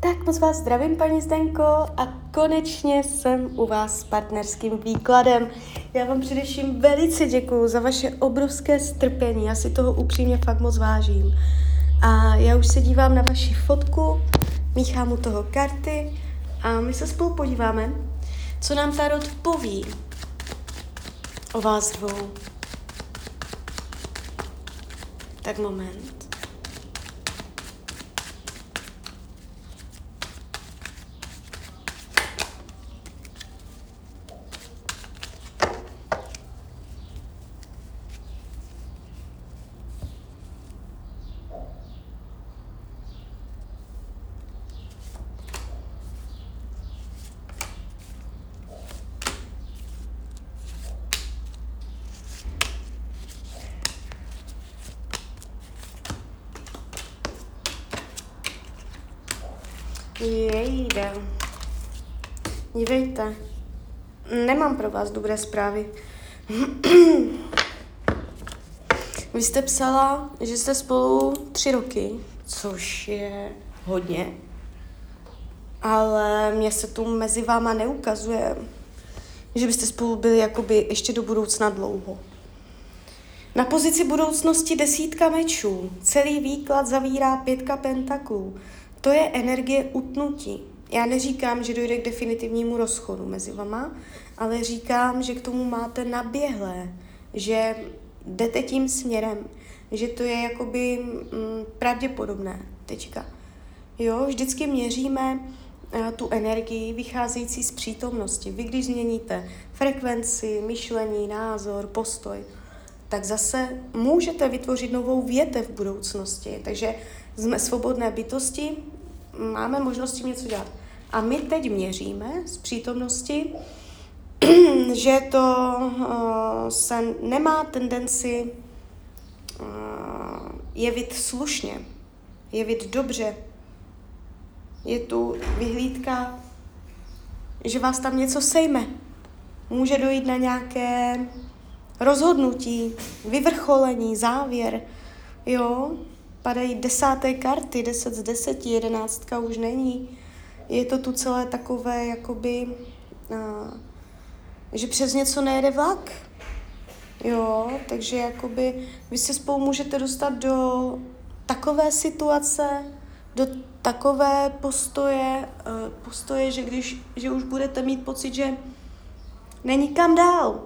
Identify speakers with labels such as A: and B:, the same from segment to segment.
A: Tak moc vás zdravím, paní Zdenko, a konečně jsem u vás s partnerským výkladem. Já vám především velice děkuju za vaše obrovské strpení, já si toho upřímně fakt moc vážím. A já už se dívám na vaši fotku, míchám u toho karty a my se spolu podíváme, co nám Tarot poví o vás dvou. Tak moment. Jejde. Dívejte, nemám pro vás dobré zprávy. Vy jste psala, že jste spolu tři roky, což je hodně, ale mě se tu mezi váma neukazuje, že byste spolu byli jakoby ještě do budoucna dlouho. Na pozici budoucnosti desítka mečů, celý výklad zavírá pětka pentaklů, to je energie utnutí. Já neříkám, že dojde k definitivnímu rozchodu mezi vama, ale říkám, že k tomu máte naběhlé, že jdete tím směrem, že to je jakoby mm, pravděpodobné. Tečka. Jo, vždycky měříme uh, tu energii vycházející z přítomnosti. Vy, když změníte frekvenci, myšlení, názor, postoj, tak zase můžete vytvořit novou větev v budoucnosti. Takže jsme svobodné bytosti, máme možnost tím něco dělat. A my teď měříme z přítomnosti, že to uh, se nemá tendenci uh, jevit slušně, jevit dobře. Je tu vyhlídka, že vás tam něco sejme. Může dojít na nějaké rozhodnutí, vyvrcholení, závěr. Jo, padají desáté karty, deset z deseti, jedenáctka už není. Je to tu celé takové, jakoby, a, že přes něco nejede vlak. Jo, takže jakoby vy se spolu můžete dostat do takové situace, do takové postoje, postoje, že když, že už budete mít pocit, že není kam dál.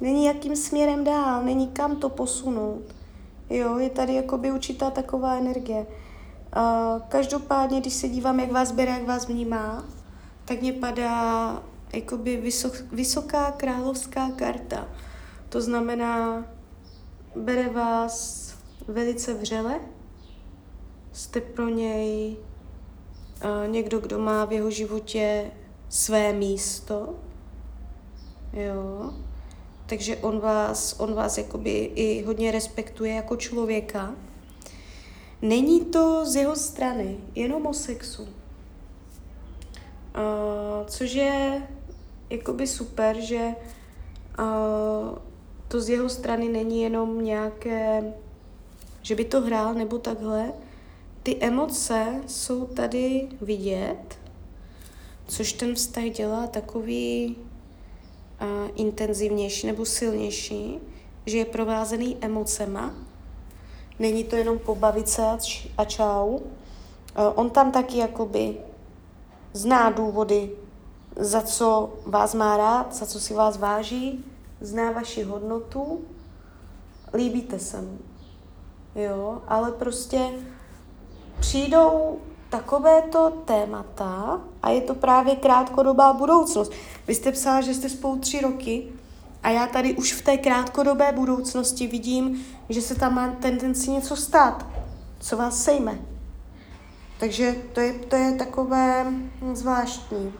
A: Není jakým směrem dál, není kam to posunout. Jo, je tady jakoby určitá taková energie. Každopádně, když se dívám, jak vás bere, jak vás vnímá, tak mě padá jakoby vysok, vysoká královská karta. To znamená, bere vás velice vřele, jste pro něj někdo, kdo má v jeho životě své místo, jo, takže on vás, on vás jakoby i hodně respektuje jako člověka. Není to z jeho strany jenom o sexu, uh, což je jakoby super, že uh, to z jeho strany není jenom nějaké, že by to hrál nebo takhle. Ty emoce jsou tady vidět, což ten vztah dělá takový uh, intenzivnější nebo silnější, že je provázený emocema. Není to jenom pobavit se a čau. Uh, on tam taky jakoby zná důvody, za co vás má rád, za co si vás váží, zná vaši hodnotu, líbíte se mu. Jo, ale prostě přijdou takovéto témata a je to právě krátkodobá budoucnost. Vy jste psala, že jste spolu tři roky a já tady už v té krátkodobé budoucnosti vidím, že se tam má tendenci něco stát, co vás sejme. Takže to je, to je takové zvláštní.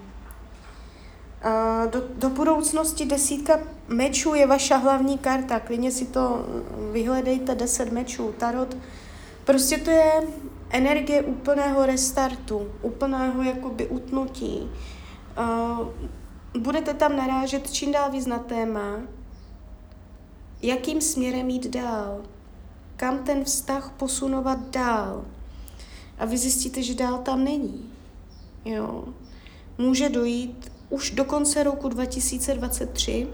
A: Do, do budoucnosti desítka mečů je vaša hlavní karta. Klidně si to vyhledejte, deset mečů, tarot. Prostě to je energie úplného restartu, úplného jakoby utnutí. Budete tam narážet čím dál víc na téma, jakým směrem jít dál, kam ten vztah posunovat dál. a vy zjistíte, že dál tam není. Jo. Může dojít už do konce roku 2023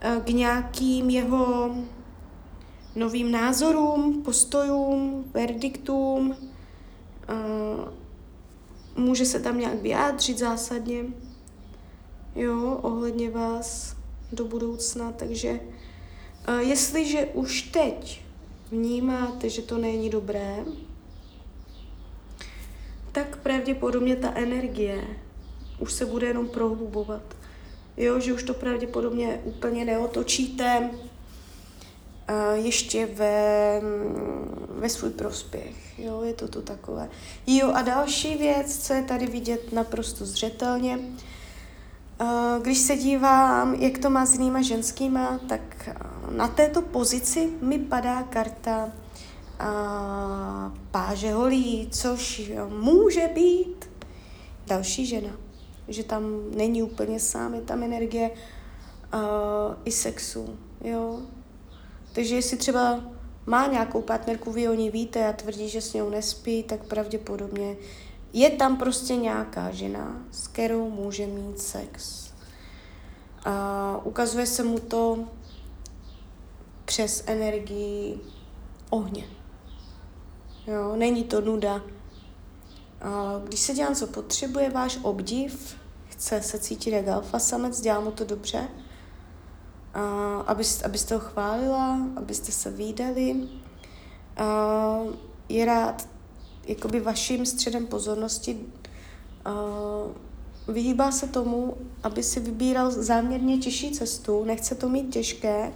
A: eh, k nějakým jeho novým názorům, postojům, verdiktům. Eh, může se tam nějak vyjádřit zásadně, jo, ohledně vás do budoucna, takže uh, jestliže už teď vnímáte, že to není dobré, tak pravděpodobně ta energie už se bude jenom prohlubovat. Jo, že už to pravděpodobně úplně neotočíte uh, ještě ve, ve svůj prospěch. Jo, je to tu takové. Jo, a další věc, co je tady vidět naprosto zřetelně, uh, když se dívám, jak to má s jinýma ženskýma, tak uh, na této pozici mi padá karta uh, páže holí, což může být další žena. Že tam není úplně sám, je tam energie i sexu, jo. Takže jestli třeba má nějakou partnerku, vy o ní víte a tvrdí, že s ní nespí, tak pravděpodobně je tam prostě nějaká žena, s kterou může mít sex. A ukazuje se mu to přes energii ohně. Jo, není to nuda. A když se dělá, co potřebuje, váš obdiv, chce se cítit jak alfa samec, dělá mu to dobře, a abyste, abyste ho chválila, abyste se výdali. A je rád jakoby vaším středem pozornosti. A vyhýbá se tomu, aby si vybíral záměrně těžší cestu, nechce to mít těžké,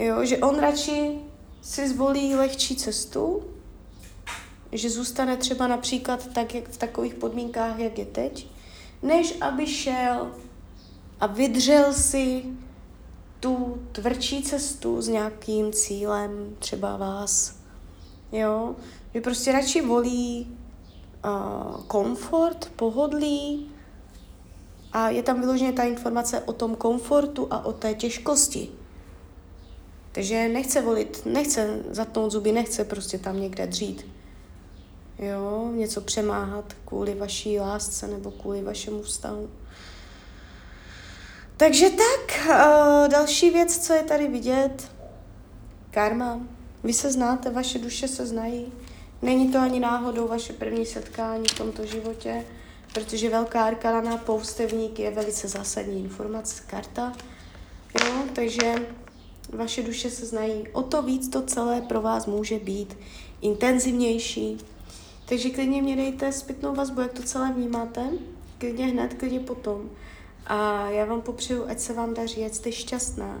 A: jo, že on radši si zvolí lehčí cestu, že zůstane třeba například tak, jak v takových podmínkách, jak je teď, než aby šel a vydřel si tu tvrdší cestu s nějakým cílem, třeba vás. Jo, že prostě radši volí uh, komfort, pohodlí a je tam vyloženě ta informace o tom komfortu a o té těžkosti. Takže nechce volit, nechce zatnout zuby, nechce prostě tam někde dřít. Jo, něco přemáhat kvůli vaší lásce nebo kvůli vašemu vztahu. Takže tak, uh, další věc, co je tady vidět, karma. Vy se znáte, vaše duše se znají. Není to ani náhodou vaše první setkání v tomto životě, protože velká arkana poustevník je velice zásadní informace, karta. Jo, takže vaše duše se znají. O to víc to celé pro vás může být intenzivnější. Takže klidně mě dejte zpětnou vazbu, jak to celé vnímáte. Klidně hned, klidně potom. A já vám popřeju, ať se vám daří, ať jste šťastná.